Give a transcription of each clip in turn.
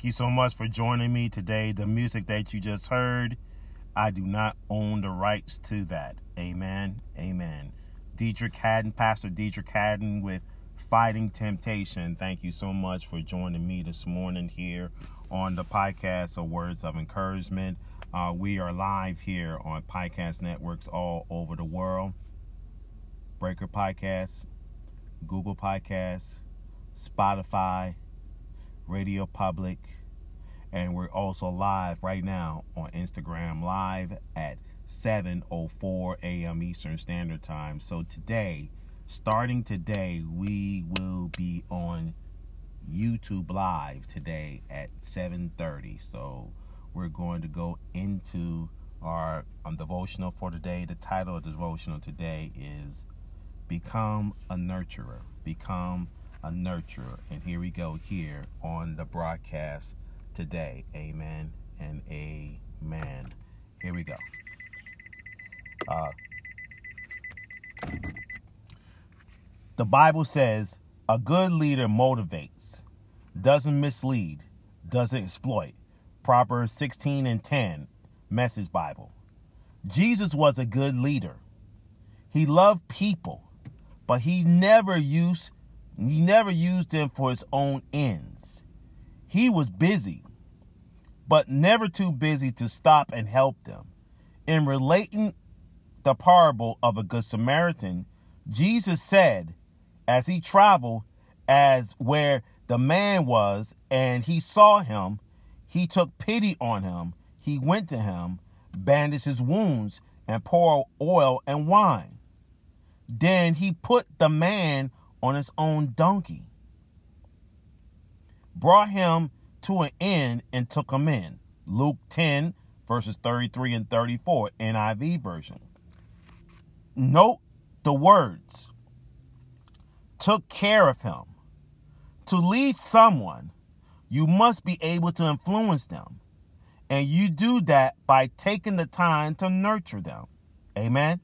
Thank you so much for joining me today. The music that you just heard, I do not own the rights to that. Amen. Amen. Deitrick Haddon, Pastor Deitrick Haddon with Fighting Temptation. Thank you so much for joining me this morning here on the podcast of Words of Encouragement. Uh, we are live here on podcast networks all over the world. Breaker Podcasts, Google Podcasts, Spotify, Radio Public, and we're also live right now on Instagram Live at 7:04 a.m. Eastern Standard Time. So today, starting today, we will be on YouTube Live today at 7:30. So we're going to go into our um, devotional for today. The title of the devotional today is Become a Nurturer. Become a Nurturer. And here we go here on the broadcast today. Amen and amen. Here we go. Uh, the Bible says a good leader motivates, doesn't mislead, doesn't exploit. Proverbs 16 and 10, Message Bible. Jesus was a good leader. He loved people, but he never used he never used them for his own ends. He was busy, but never too busy to stop and help them. In relating the parable of a good Samaritan, Jesus said, as he traveled as where the man was and he saw him, he took pity on him. He went to him, bandaged his wounds, and poured oil and wine. Then he put the man on his own donkey, brought him to an inn, and took him in. Luke 10, verses 33 and 34, NIV version. Note the words took care of him. To lead someone, you must be able to influence them. And you do that by taking the time to nurture them. Amen.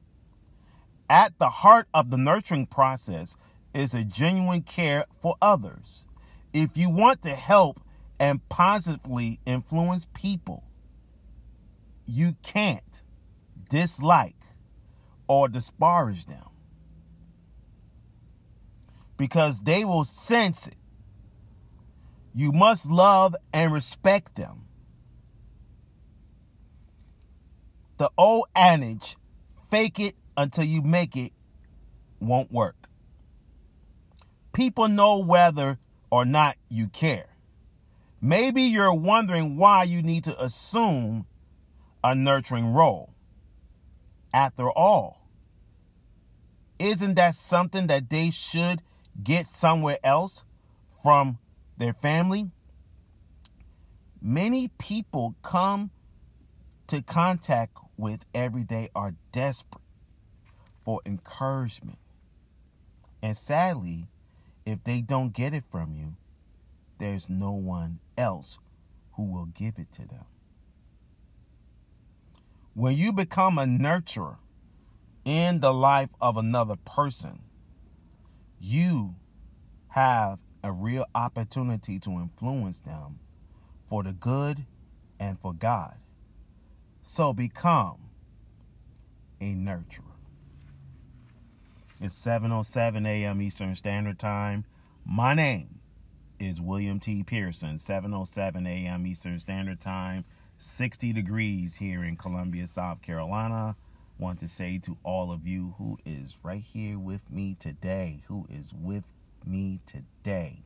At the heart of the nurturing process is a genuine care for others. If you want to help and positively influence people, you can't dislike or disparage them because they will sense it. You must love and respect them. The old adage, fake it until you make it, won't work. People know whether or not you care. Maybe you're wondering why you need to assume a nurturing role. After all, isn't that something that they should get somewhere else from their family? Many people come to contact with every day are desperate for encouragement. And sadly, if they don't get it from you, there's no one else who will give it to them. When you become a nurturer in the life of another person, you have a real opportunity to influence them for the good and for God. So become a nurturer. It's 7:07 a.m. Eastern Standard Time. My name is William T. Pearson. 7:07 a.m. Eastern Standard Time. 60 degrees here in Columbia, South Carolina. Want to say to all of you who is right here with me today, who is with me today.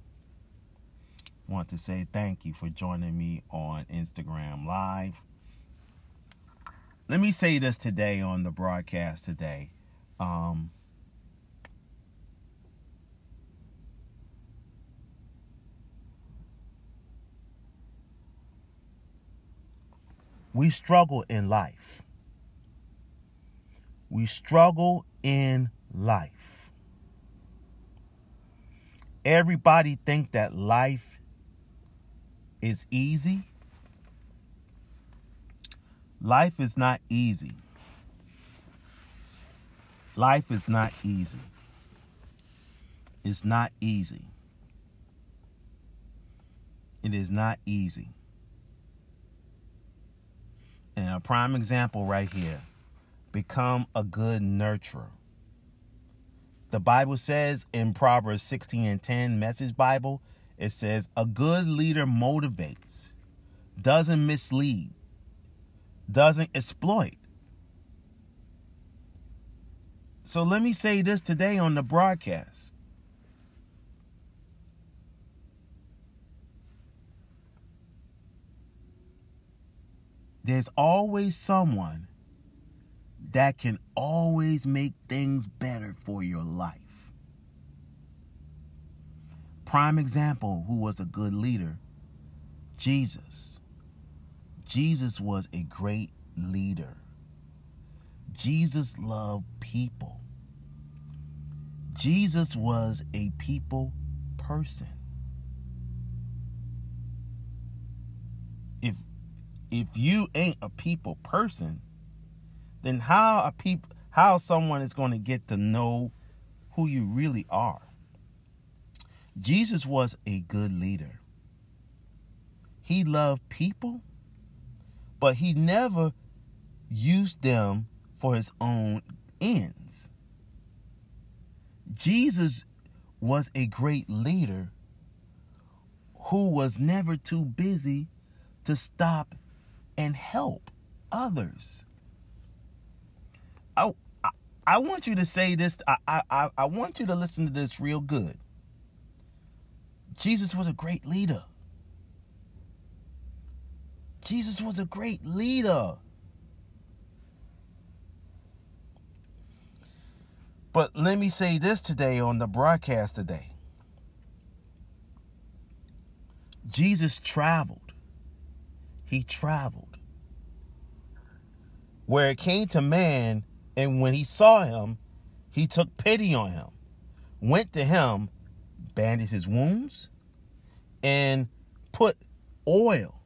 Want to say thank you for joining me on Instagram Live. Let me say this today on the broadcast today. Um, we struggle in life. We struggle in life. Everybody think that life is easy Life is not easy. Life is not easy. It's not easy. It is not easy. And a prime example right here become a good nurturer. The Bible says in Proverbs 16 and 10, Message Bible, it says, A good leader motivates, doesn't mislead, doesn't exploit. So let me say this today on the broadcast. There's always someone that can always make things better for your life. Prime example who was a good leader Jesus. Jesus was a great leader. Jesus loved people. Jesus was a people person. If if you ain't a people person, then how a people how someone is going to get to know who you really are? Jesus was a good leader. He loved people, but he never used them for his own ends. Jesus was a great leader who was never too busy to stop and help others. I, I, I want you to say this. I, I, I want you to listen to this real good. Jesus was a great leader. Jesus was a great leader. But let me say this today on the broadcast today. Jesus traveled. He traveled. Where it came to man, and when he saw him, he took pity on him, went to him, bandaged his wounds, and put oil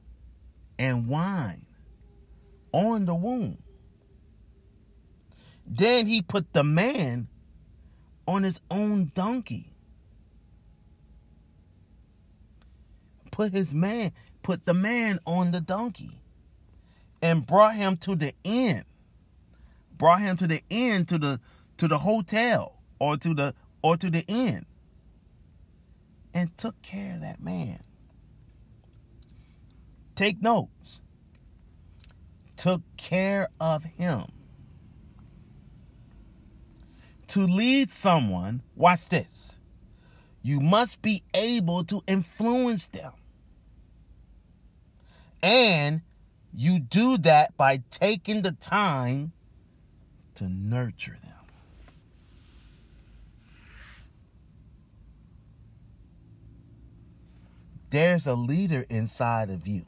and wine on the wound. Then he put the man on his own donkey. Put his man, put the man on the donkey and brought him to the inn. Brought him to the inn to the to the hotel or to the or to the inn. And took care of that man. Take notes. Took care of him to lead someone, watch this, you must be able to influence them. And you do that by taking the time to nurture them. There's a leader inside of you.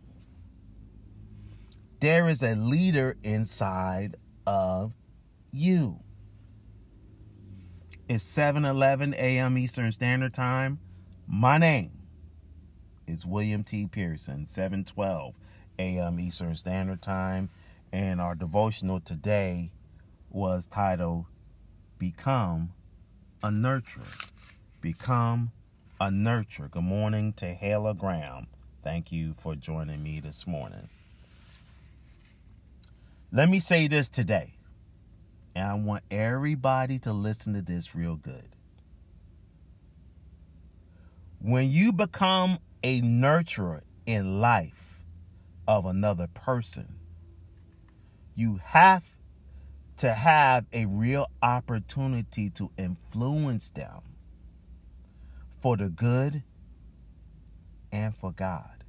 There is a leader inside of you. It's 7 11 a.m. Eastern Standard Time. My name is William T. Pearson, 712 a.m. Eastern Standard Time. And our devotional today was titled Become a Nurturer. Become a Nurturer. Good morning to Hala Graham. Thank you for joining me this morning. Let me say this today. And I want everybody to listen to this real good. When you become a nurturer in life of another person, you have to have a real opportunity to influence them for the good and for God.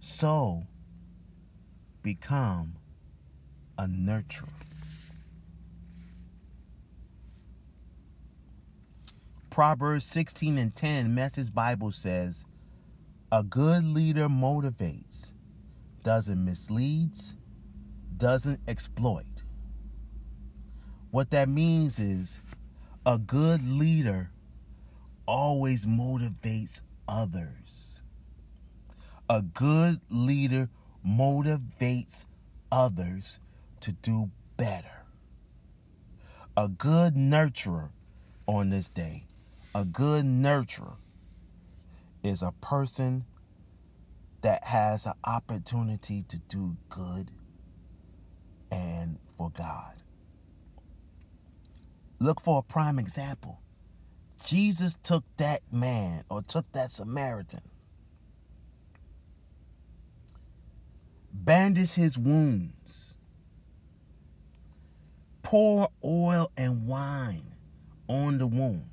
So, become a nurturer. Proverbs 16 and 10, Message Bible says, A good leader motivates, doesn't misleads, doesn't exploit. What that means is a good leader always motivates others. A good leader motivates others to do better. A good nurturer on this day, a good nurturer is a person that has an opportunity to do good and for God. Look for a prime example. Jesus took that man or took that Samaritan, bandaged his wounds, pour oil and wine on the wound,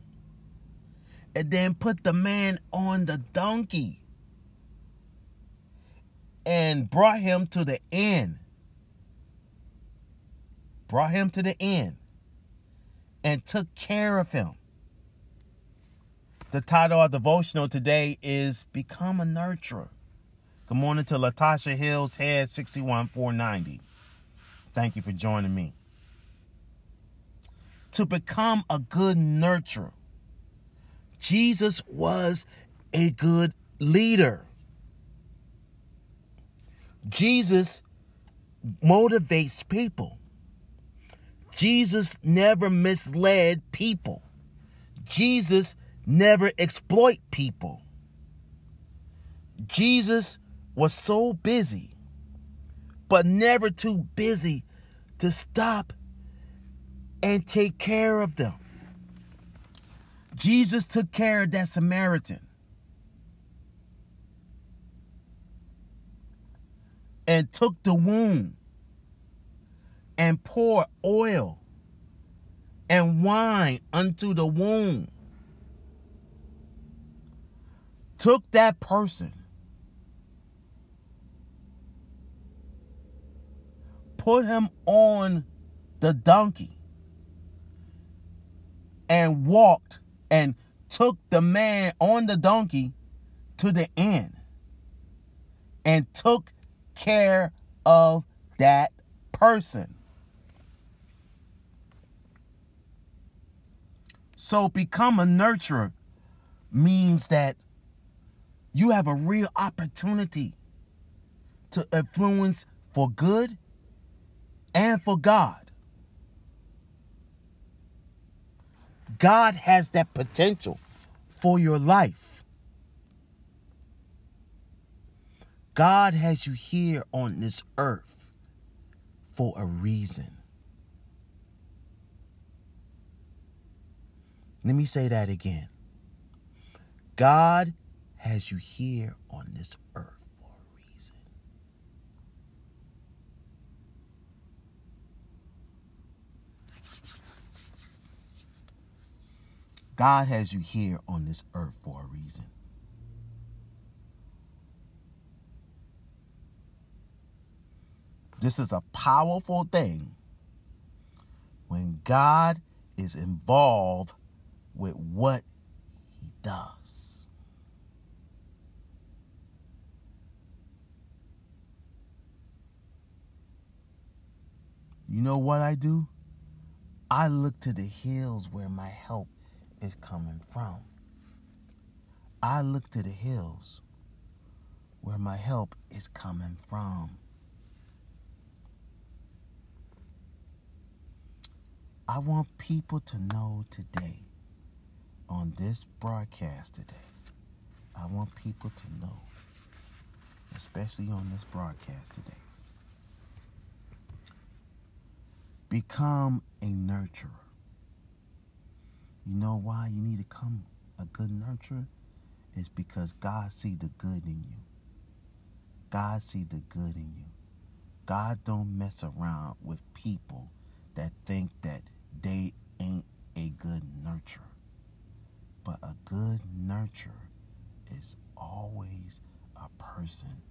and then put the man on the donkey and brought him to the inn. Brought him to the inn and took care of him. The title of devotional today is Become a Nurturer. Good morning to Latasha Hills, Head 61490. Thank you for joining me. To become a good nurturer, Jesus was a good leader. Jesus motivates people. Jesus never misled people. Jesus never exploit people. Jesus was so busy, but never too busy to stop and take care of them. Jesus took care of that Samaritan. And took the wound and poured oil and wine unto the wound. Took that person, put him on the donkey, and walked and took the man on the donkey to the inn and took care of that person. So become a nurturer means that you have a real opportunity to influence for good and for God. God has that potential for your life. God has you here on this earth for a reason. Let me say that again. God has you here on this earth for a reason. God has you here on this earth for a reason. This is a powerful thing when God is involved with what he does. You know what I do? I look to the hills where my help is coming from. I look to the hills where my help is coming from. I want people to know today on this broadcast today. I want people to know, especially on this broadcast today. Become a nurturer. You know why you need to come a good nurturer? It's because God see the good in you. God see the good in you. God don't mess around with people that think that they ain't a good nurturer. But a good nurturer is always a person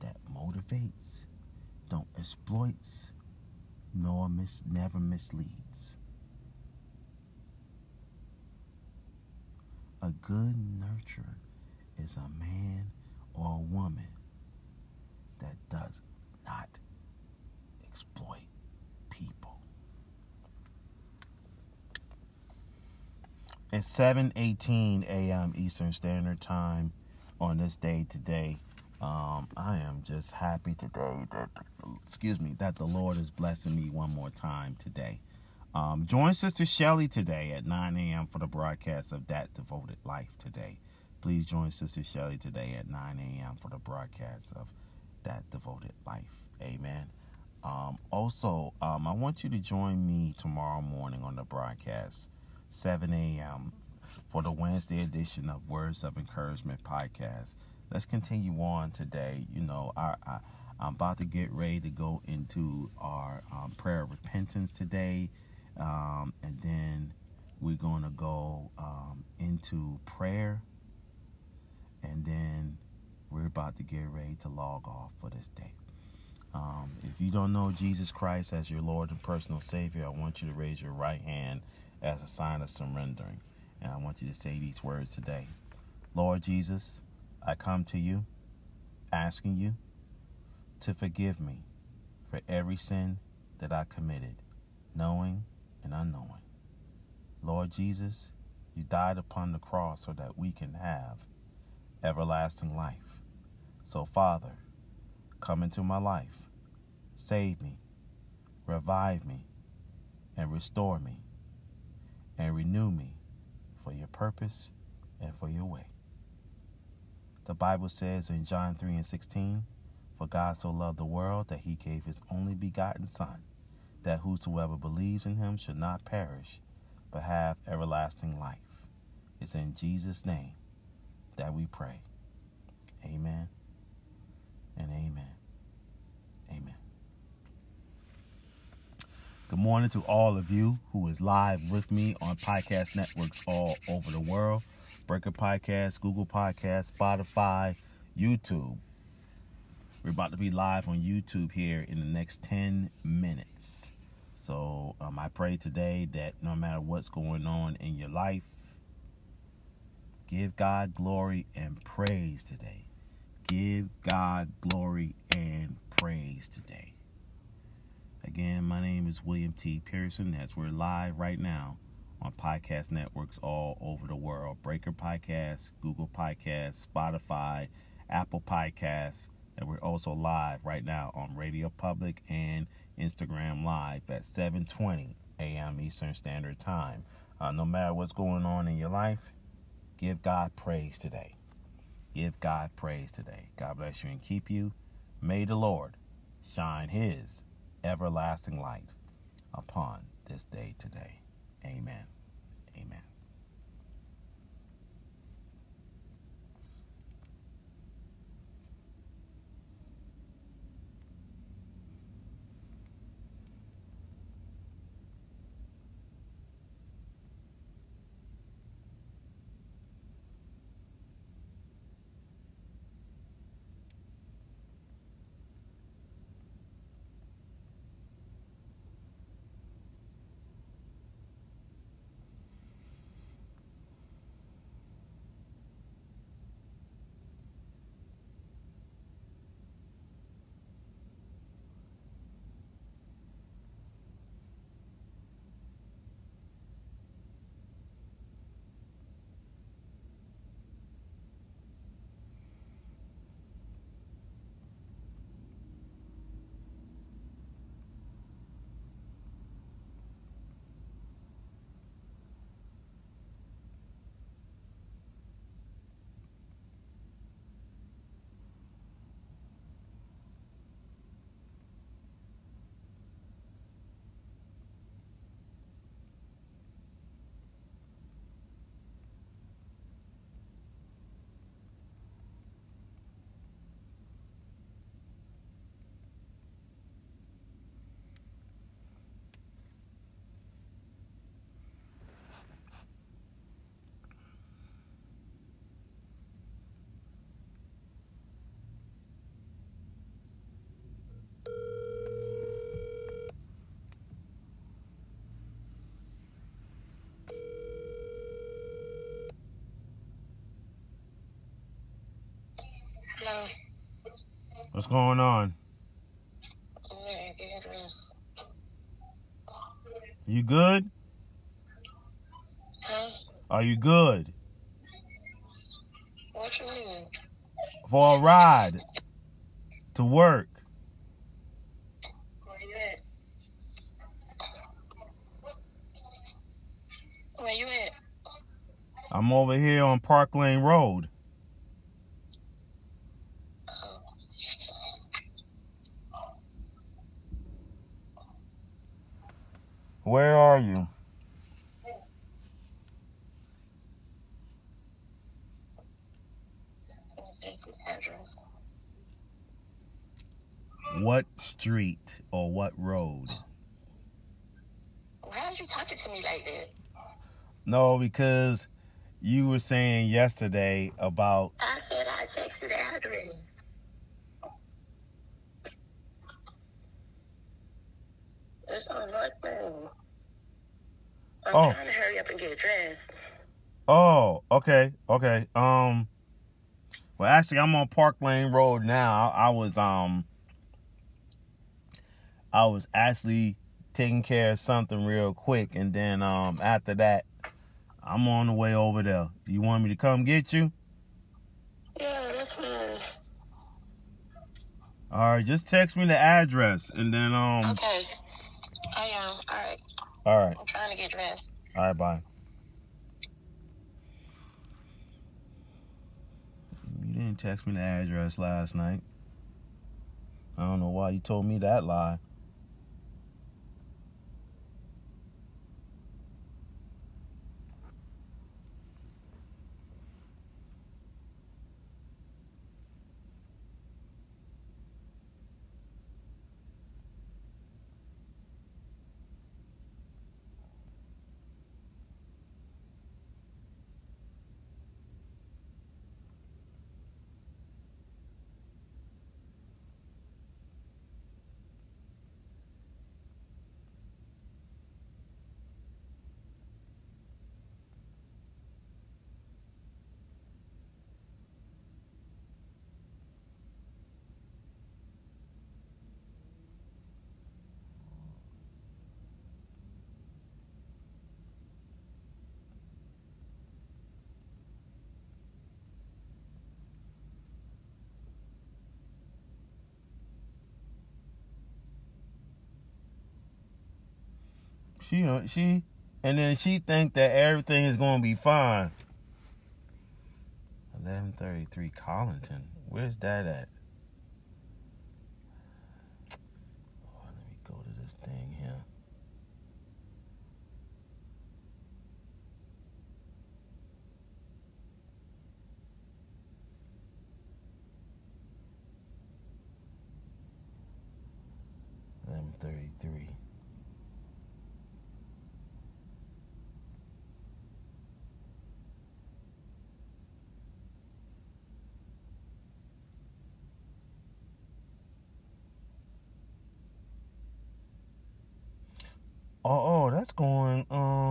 that motivates, don't exploits, nor mis- never misleads. A good nurturer is a man or a woman that does not exploit people. It's 7:18 a.m. Eastern Standard Time on this day today. Um, I am just happy today that, excuse me, that the Lord is blessing me one more time today. Um, join Sister Shelly today at 9 a.m. for the broadcast of That Devoted Life today. Please join Sister Shelly today at 9 a.m. for the broadcast of That Devoted Life. Amen. Um, also, um, I want you to join me tomorrow morning on the broadcast, 7 a.m., for the Wednesday edition of Words of Encouragement podcast. Let's continue on today. You know, I, I, I'm about to get ready to go into our um, prayer of repentance today, um, and then we're going to go um, into prayer, and then we're about to get ready to log off for this day. Um, if you don't know Jesus Christ as your Lord and personal Savior, I want you to raise your right hand as a sign of surrendering. And I want you to say these words today Lord Jesus, I come to you asking you to forgive me for every sin that I committed, knowing and unknowing. Lord Jesus, you died upon the cross so that we can have everlasting life. So, Father, come into my life, save me, revive me, and restore me, and renew me for your purpose and for your way. The Bible says in John 3 and 16, For God so loved the world that he gave his only begotten Son, that whosoever believes in him should not perish, but have everlasting life. It's in Jesus' name that we pray. Amen and amen. Amen. Good morning to all of you who is live with me on podcast networks all over the world. Breaker Podcast, Google Podcast, Spotify, YouTube. We're about to be live on YouTube here in the next 10 minutes. So um, I pray today that no matter what's going on in your life, give God glory and praise today. Give God glory and praise today. Again, my name is William T. Pearson. As we're live right now on podcast networks all over the world Breaker Podcast, Google Podcast, Spotify, Apple Podcasts. And we're also live right now on Radio Public and Instagram Live at 7:20 a.m. Eastern Standard Time. Uh, no matter what's going on in your life, give God praise today. Give God praise today. God bless you and keep you. May the Lord shine His everlasting light upon this day today. Amen. Amen. Hello. What's going on? You good? Huh? Are you good? What you mean? for a ride to work. Where you at? Where you at? I'm over here on Park Lane Road. Where are you? That's the address. What street or what road? Why are you talking to me like that? No, because you were saying yesterday about I said I texted the address. It's on North Main. I'm Oh. trying to hurry up and get dressed. Oh, okay, okay. Um, well, actually, I'm on Park Lane Road now. I, I was um, I was actually taking care of something real quick, and then um, after that, I'm on the way over there. You want me to come get you? Yeah, that's fine. All right, just text me the address, and then um, Okay. I am. All right. All right, I'm trying to get dressed. all right, bye. You didn't text me the address last night. I don't know why you told me that lie. She she and then she think that everything is gonna be fine. Eleven thirty three Collington. Where's that at? Oh, let me go to this thing here. Eleven thirty three. Oh, oh, that's going. Um,